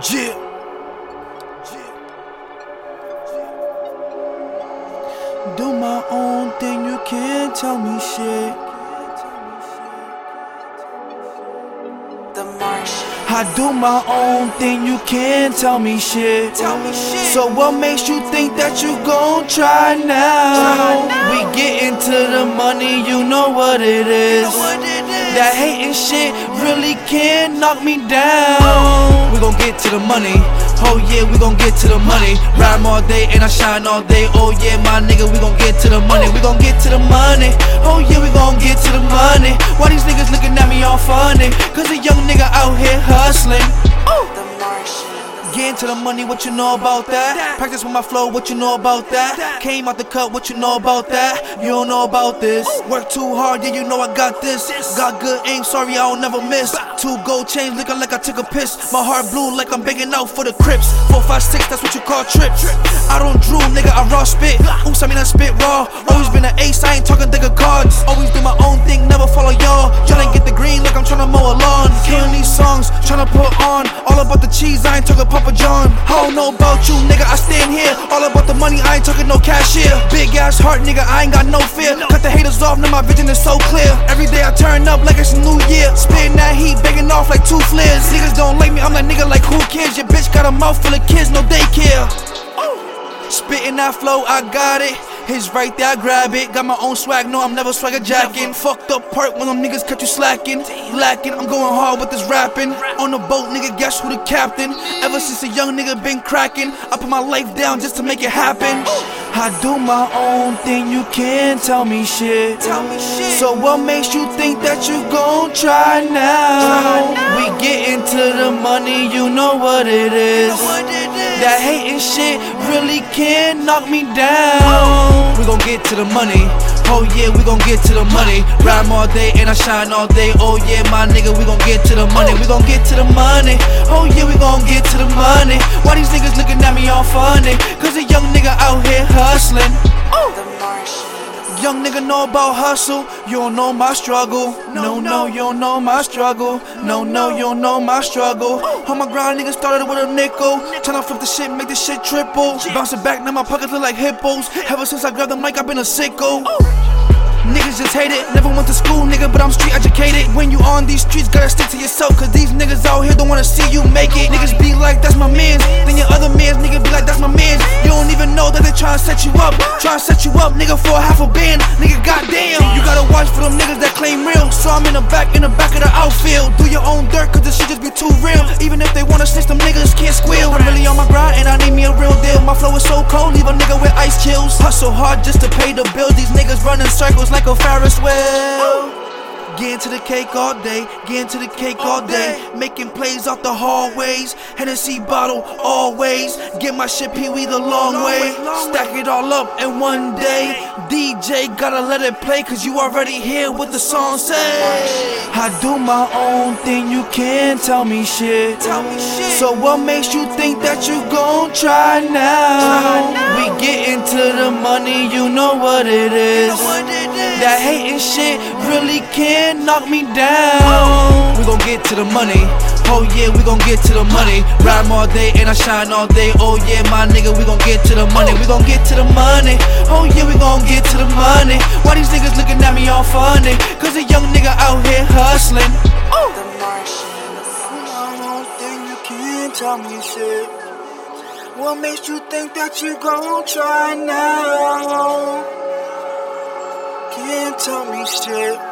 Yeah. Do my own thing, you can't tell me shit. The Martian. I do my own thing, you can't tell me shit. Tell me shit. So what makes you think that you gon' try now? Try now. We get into the money, you know what it is. What it is. That hating shit really can't knock me down. We gon' get to the money. Oh yeah, we gon' get to the money. Rhyme all day and I shine all day. Oh yeah, my nigga, we gon' get to the money. We gon' get to the money. Oh yeah, we gon' get to the money. To the money, what you know about that? Practice with my flow, what you know about that? Came out the cut, what you know about that? You don't know about this. Work too hard, yeah, you know I got this. Got good aim, sorry, I don't never miss. Two gold chains, looking like I took a piss. My heart blue, like I'm begging out for the crips. Four, five, six, that's what you call trips. I don't drool, nigga, I raw spit. Oops, I mean I spit raw. Always been an ace, I ain't talking digger cards. Always do my own thing, never follow y'all. Y'all ain't get the green like I'm tryna mow a lawn. Killing these songs, tryna put on. All about cheese, I ain't talking Papa John. I don't know about you, nigga, I stand here. All about the money, I ain't talking no cashier. Big ass heart, nigga, I ain't got no fear. Cut the haters off, now my vision is so clear. Every day I turn up like it's a new year. Spitting that heat, begging off like two flares. Niggas don't like me, I'm like nigga, like who cares? Your bitch got a mouth full of kids, no daycare. Spitting that flow, I got it. His right there, I grab it. Got my own swag, no, I'm never swagger jacking. Fucked up part when them niggas catch you slacking. Lacking, I'm going hard with this rapping. On the boat, nigga, guess who the captain? Ever since a young nigga been cracking, I put my life down just to make it happen. I do my own thing, you can't tell me shit. Tell me shit. So what makes you think that you gon' try now? We get into the money, you know what it is. What it is. That hating shit really can't knock me down. We gon' get to the money. Oh yeah, we gon' get to the money. Rhyme all day and I shine all day. Oh yeah, my nigga, we gon' get to the money. We gon' get to the money. Oh yeah, we gon' get to the money. Why these niggas looking at me all funny? Cause a young nigga out here hustling. Martian. Young nigga know about hustle, you don't know my struggle. No, no, you don't know my struggle. No, no, you don't know my struggle. On my grind, nigga started with a nickel. Tryna flip the shit, make this shit triple. Bouncing back, now my pockets look like hippos. Ever since I grabbed the mic, I've been a sicko. Niggas just hate it. Never went to school, nigga, but I'm street educated. When you on these streets, gotta stick to yourself. Cause these niggas out here don't wanna see you make it. Niggas be like, that's my mans. Then your other mans, nigga, set you up. Tryna set you up, nigga, for a half a band. Nigga, goddamn. You gotta watch for them niggas that claim real. So I'm in the back, in the back of the outfield. Do your own dirt, cause this shit just be too real. Even if they wanna snitch, them niggas can't squeal. I'm really on my grind, and I need me a real deal. My flow is so cold, leave a nigga with ice chills. Hustle hard just to pay the bills. These niggas running circles like a Ferris wheel. Getting to the cake all day, getting to the cake all day, making plays off the hallways. Hennessy bottle always, get my shit pee wee the long way. Stack it all up in one day. DJ gotta let it play, cause you already hear what the song say. I do my own thing, you can't tell me shit. Tell me shit. So what makes you think that you gon' try now? We get into the money, you know what it is. What it is. That hating shit really can't knock me down. We gon' get to the money. Oh yeah, we gon' get to the money. Rhyme all day and I shine all day. Oh yeah, my nigga, we gon' get to the money. We gon' get to the money. Oh yeah, we gon' get to the money. Why these niggas looking at me all funny? Cause a young nigga out here hustling. Oh. The Martian. thing you can't tell me shit. What makes you think that you gon' try now? Can't tell me shit.